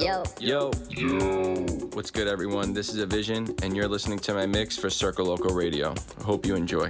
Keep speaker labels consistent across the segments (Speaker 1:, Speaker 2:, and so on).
Speaker 1: Yo.
Speaker 2: Yo. Yo. What's good, everyone? This is Avision, and you're listening to my mix for Circoloco Radio. Hope you enjoy.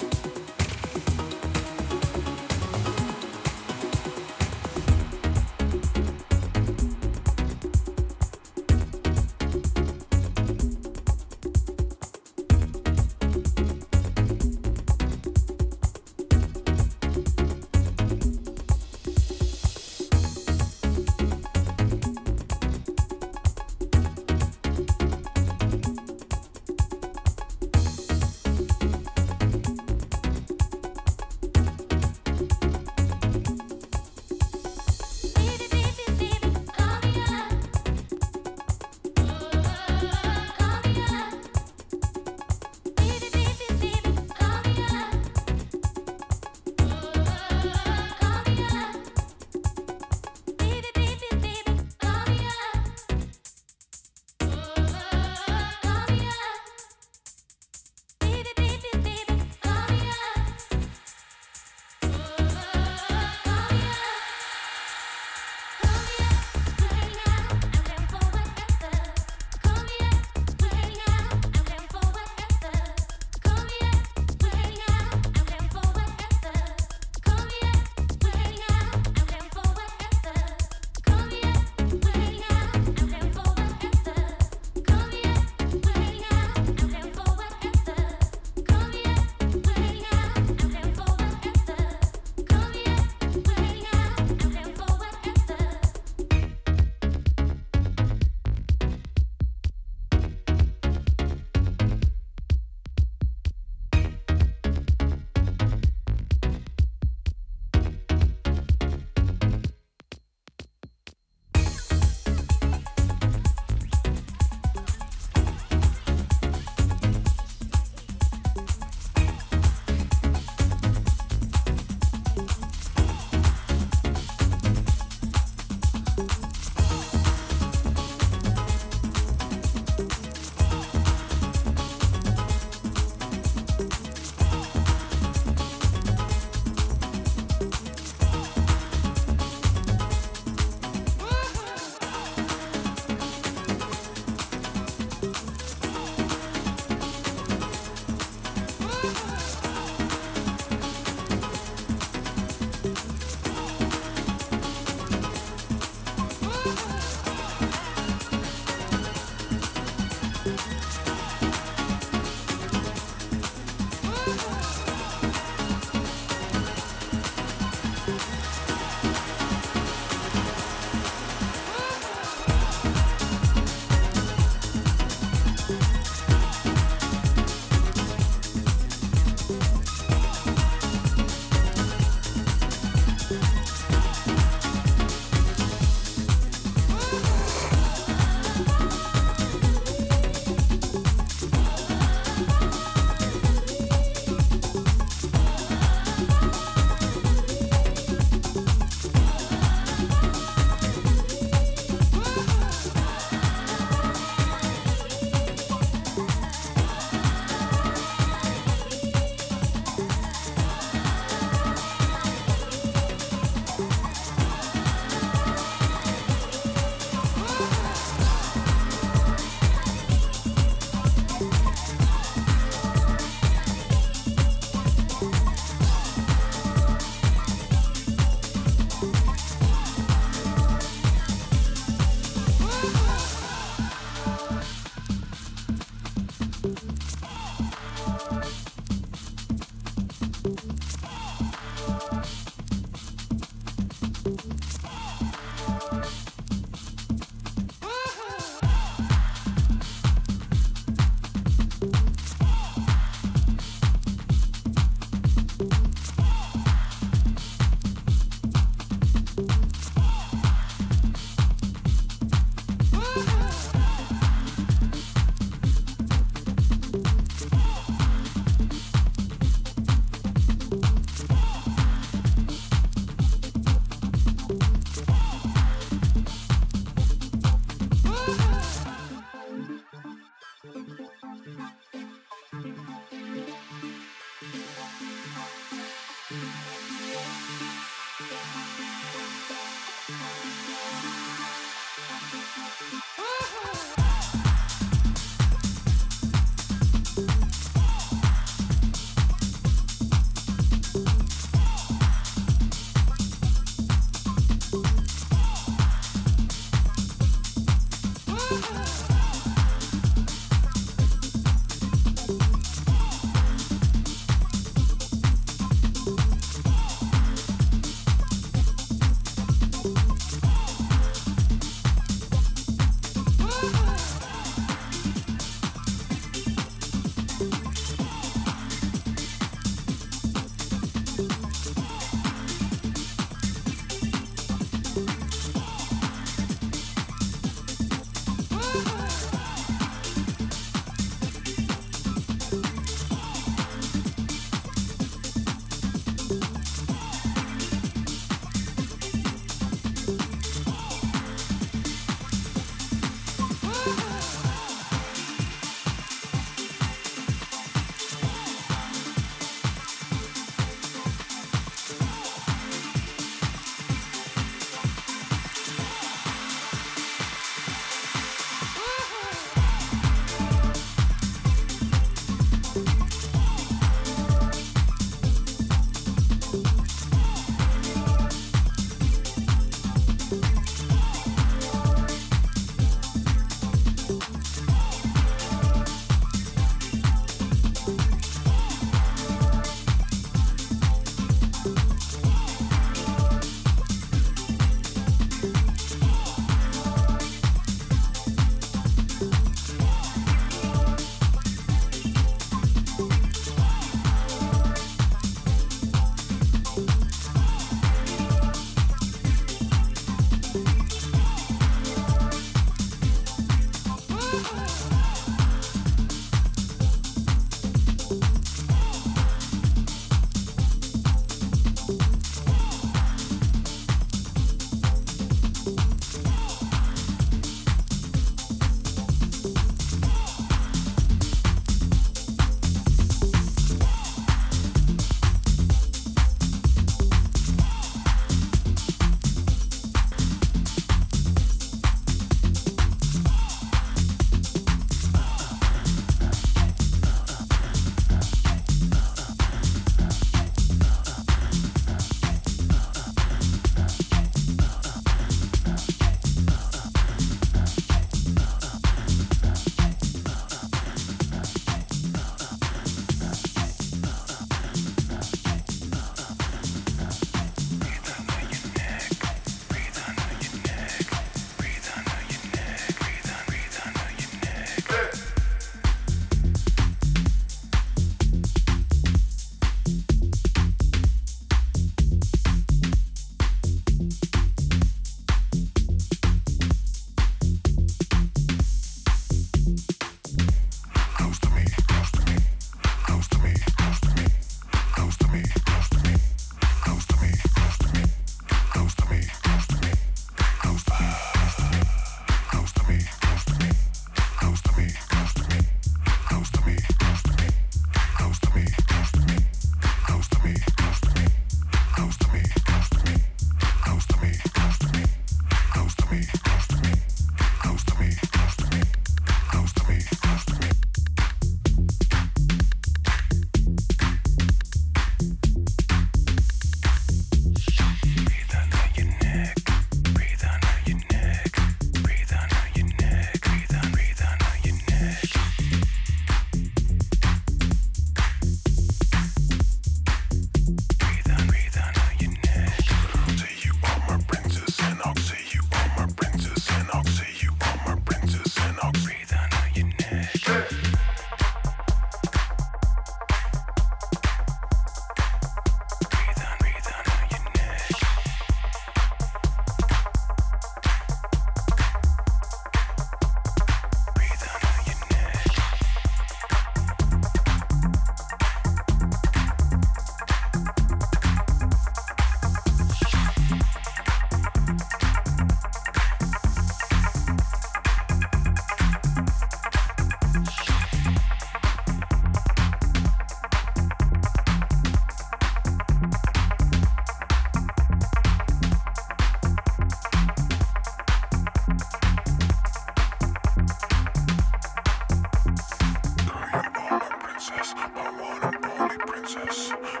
Speaker 2: process.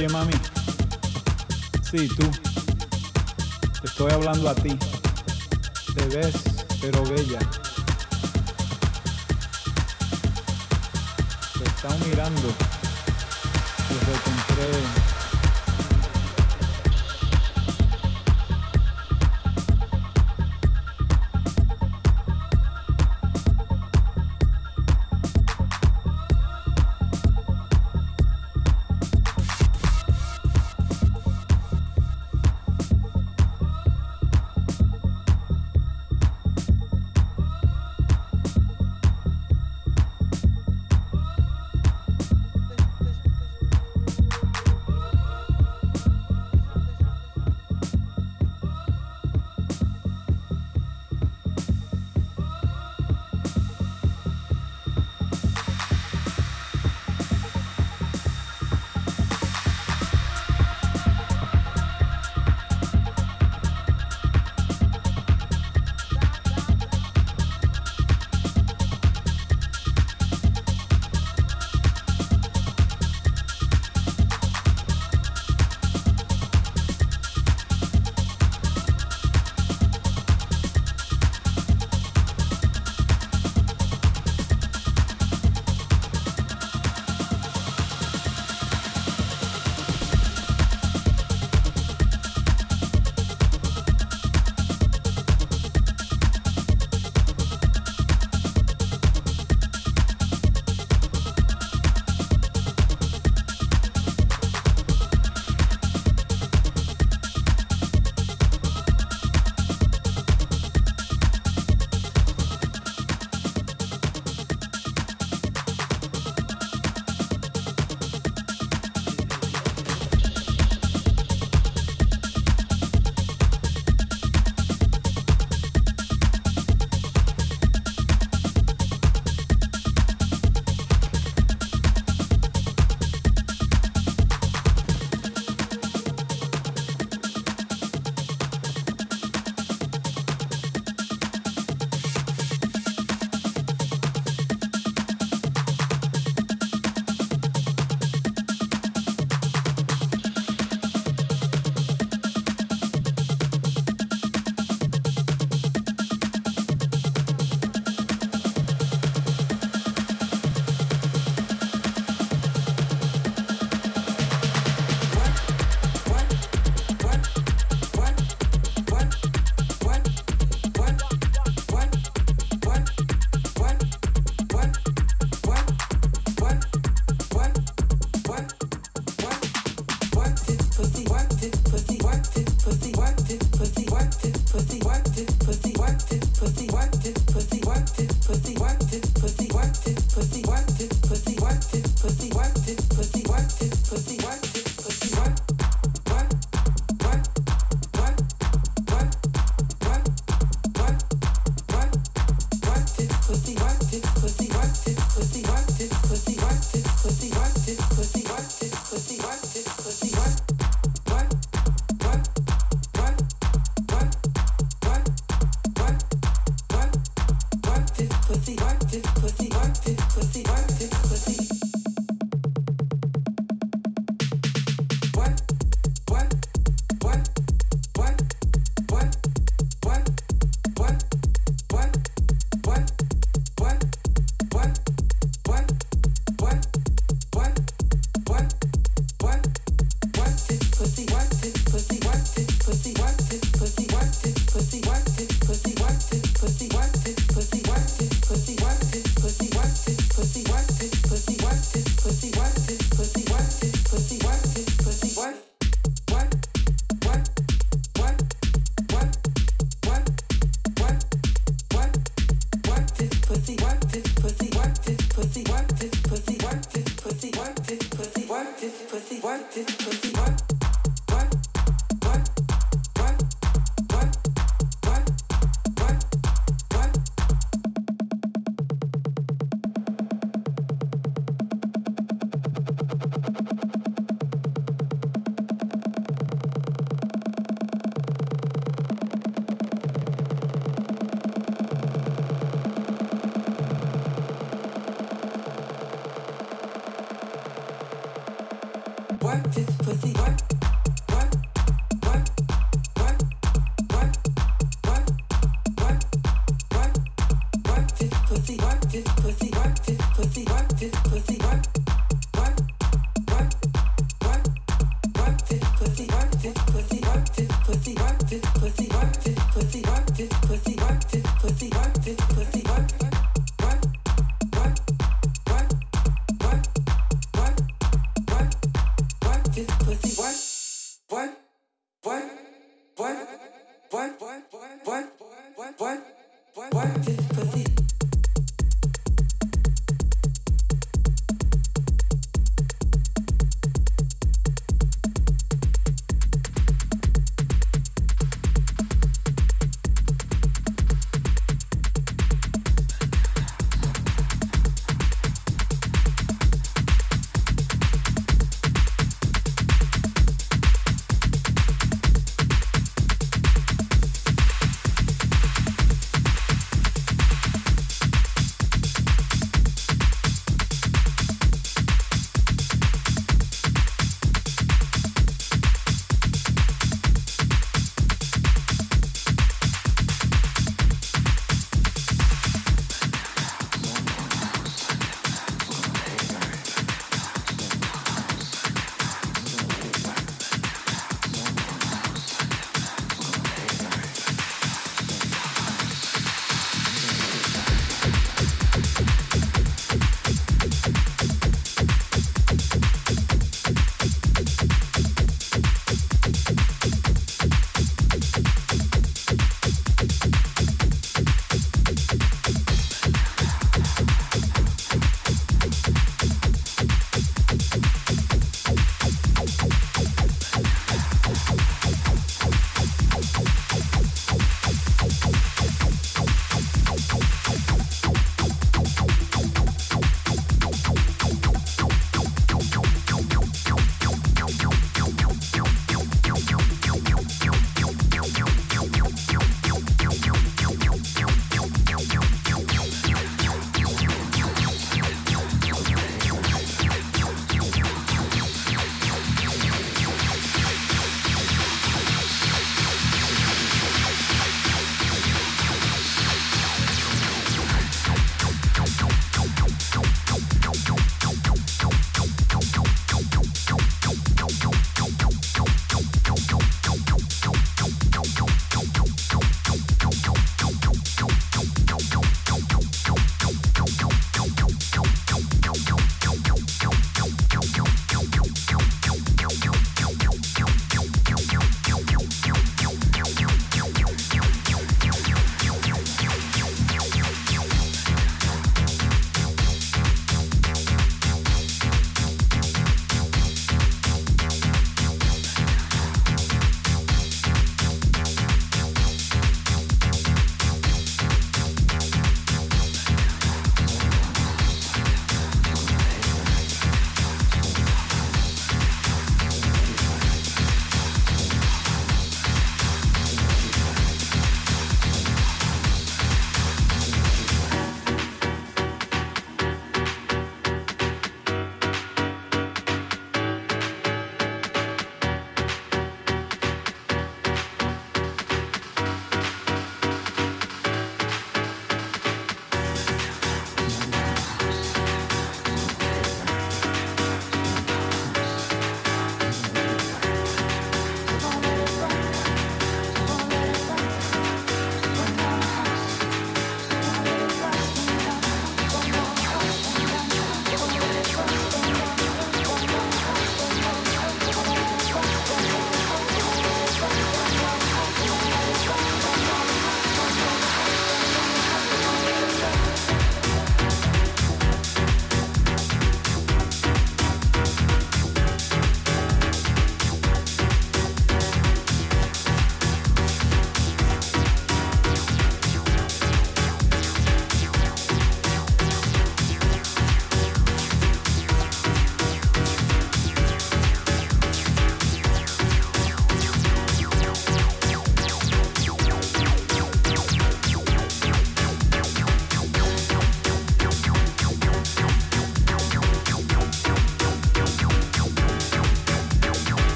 Speaker 1: Oye, mami. Sí, tú. Te estoy hablando a ti. Te ves, pero bella. Te están mirando.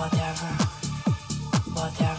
Speaker 3: whatever, whatever.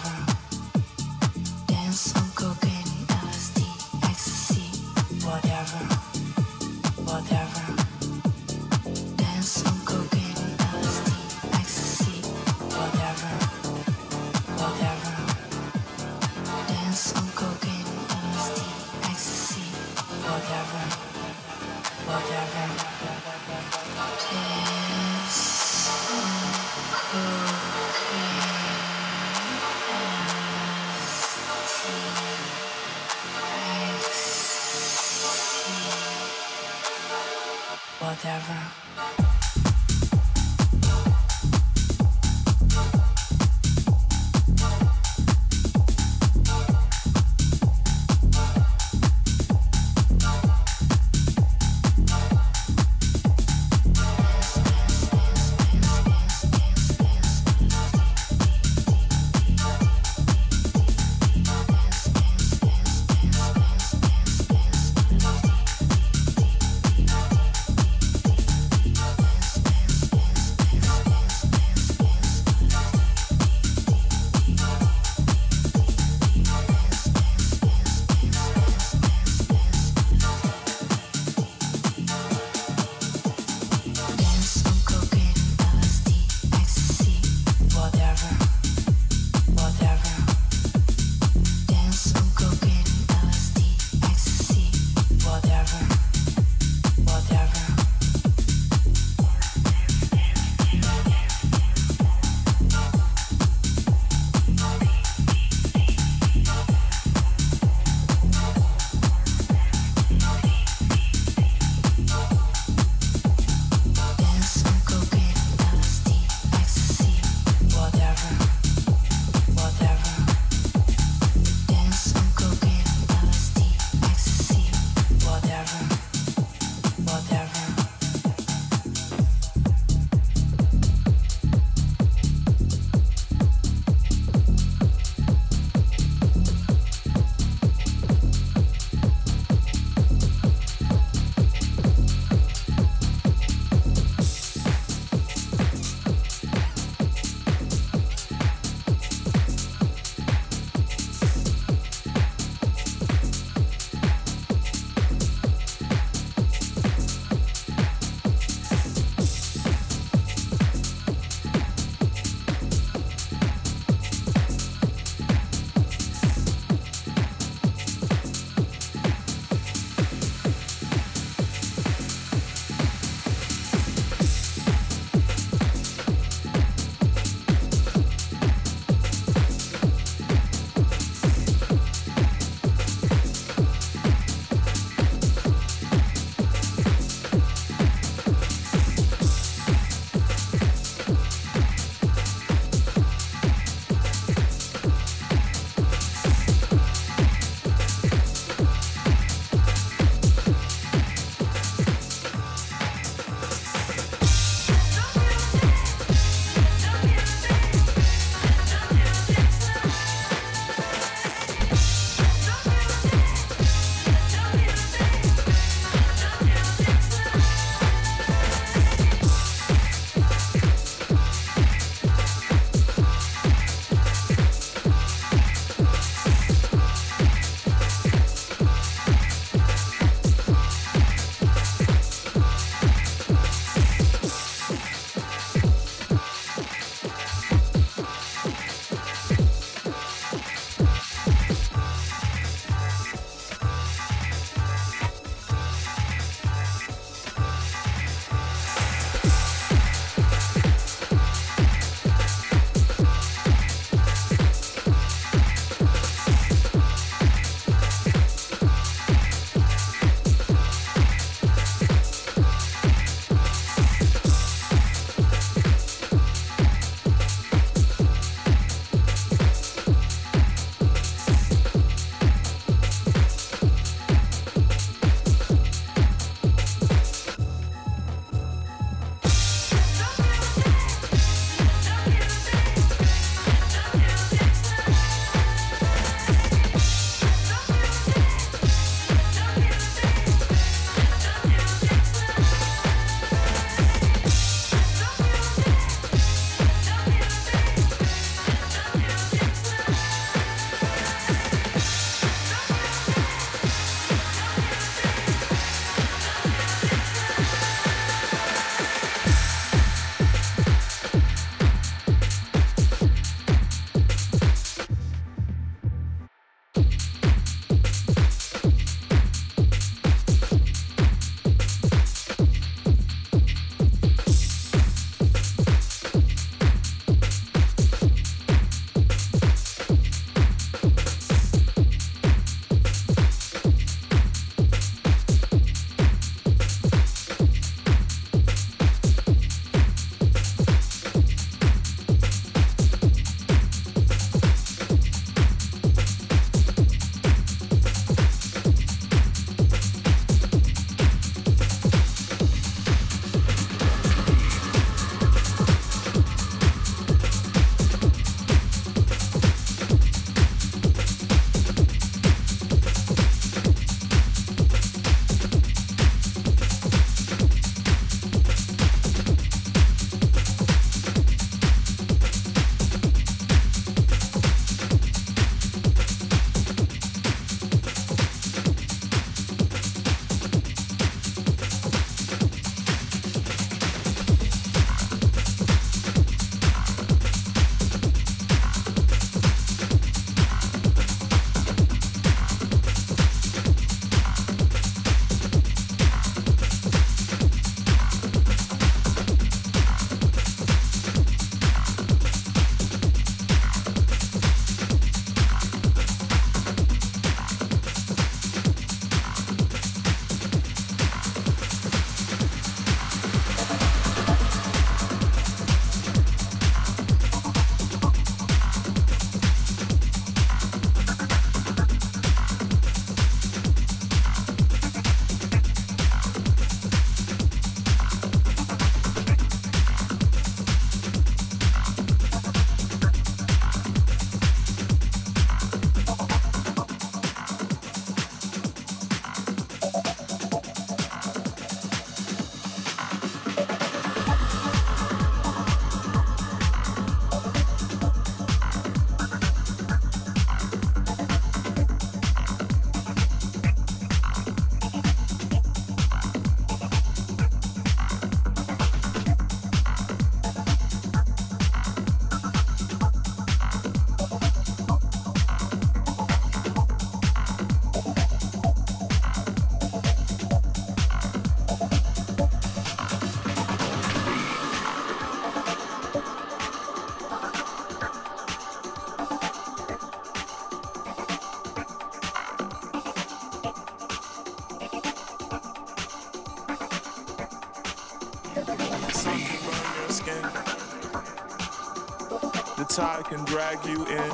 Speaker 3: Tide can drag you in,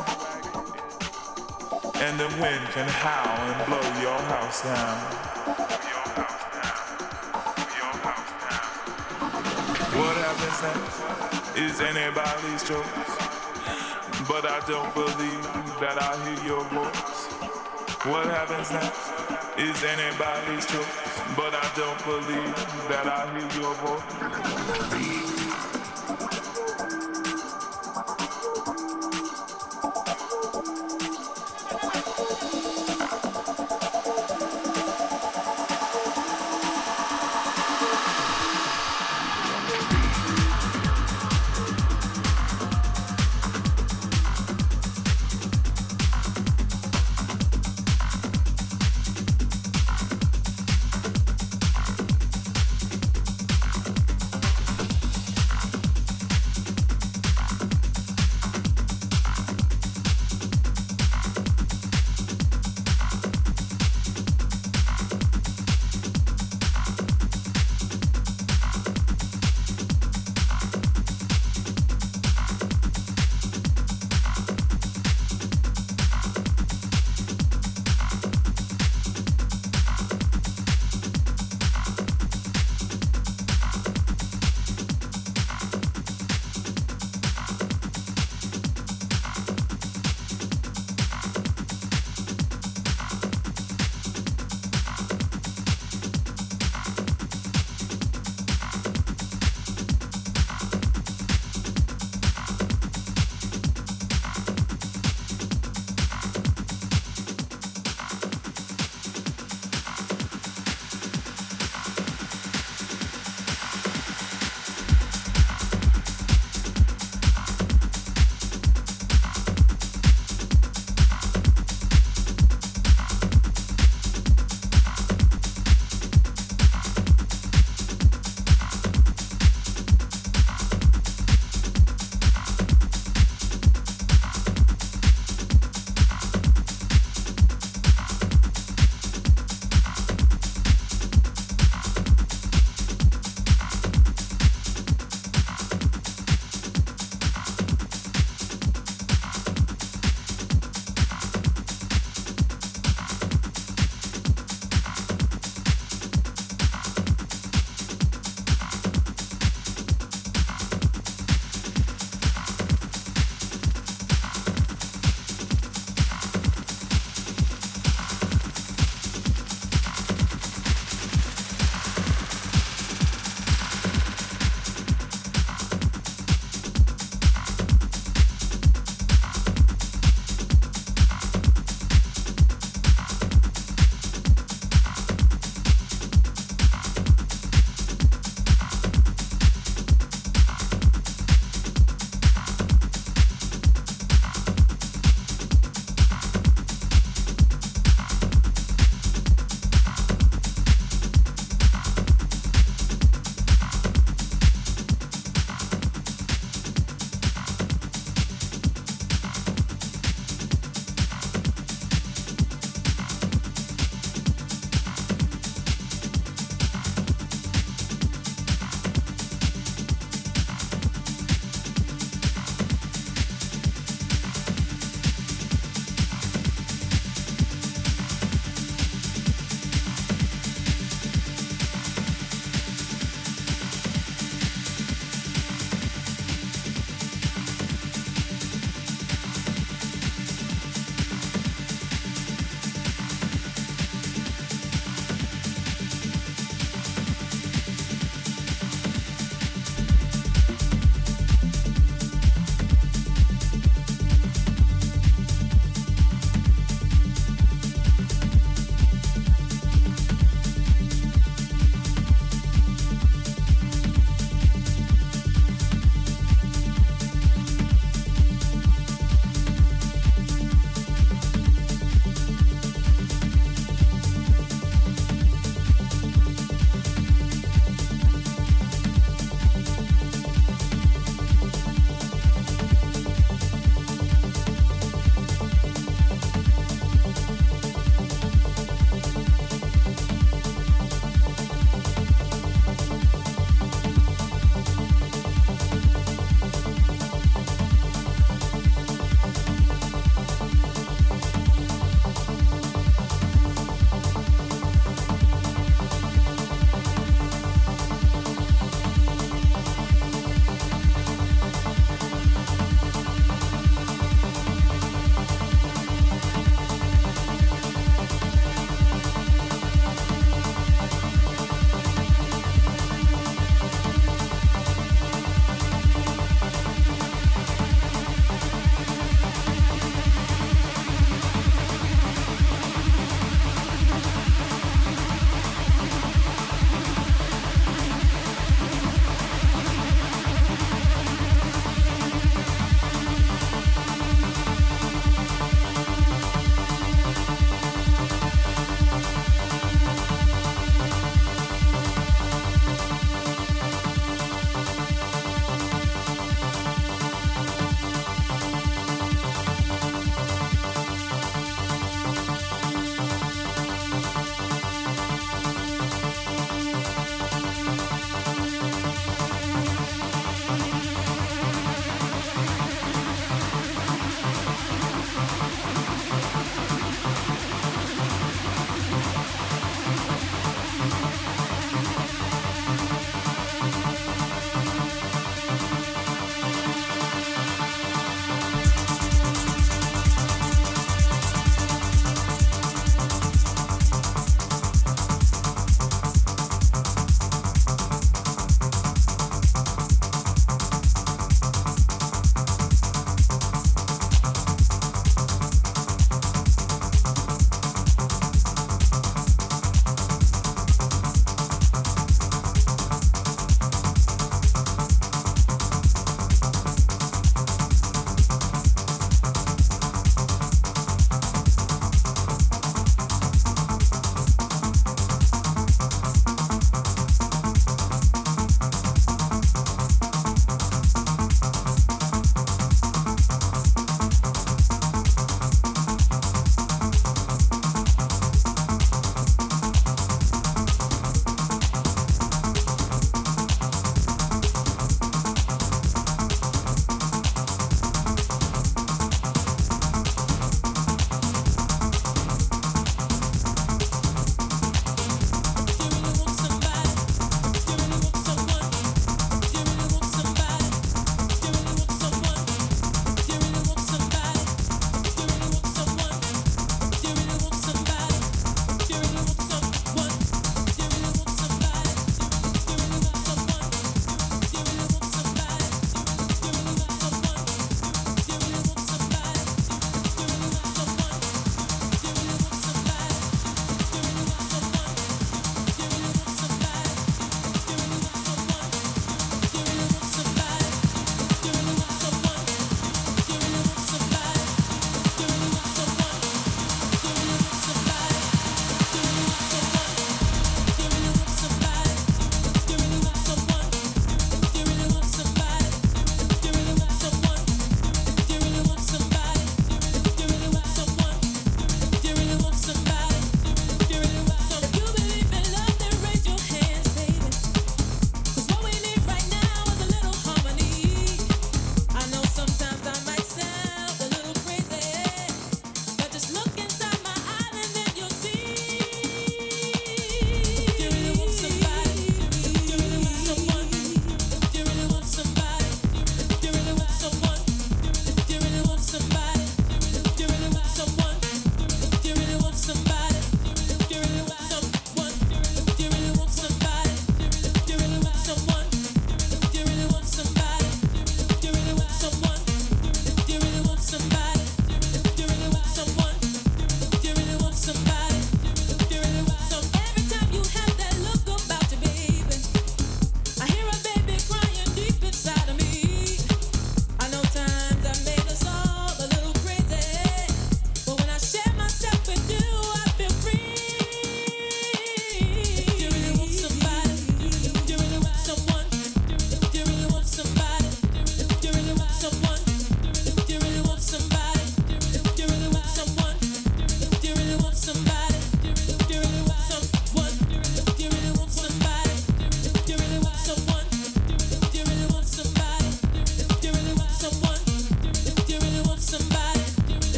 Speaker 3: and the wind can howl and blow your house down. What happens next is anybody's choice, but I don't believe that I hear your voice. What happens next is anybody's choice, but I don't believe that I hear your voice.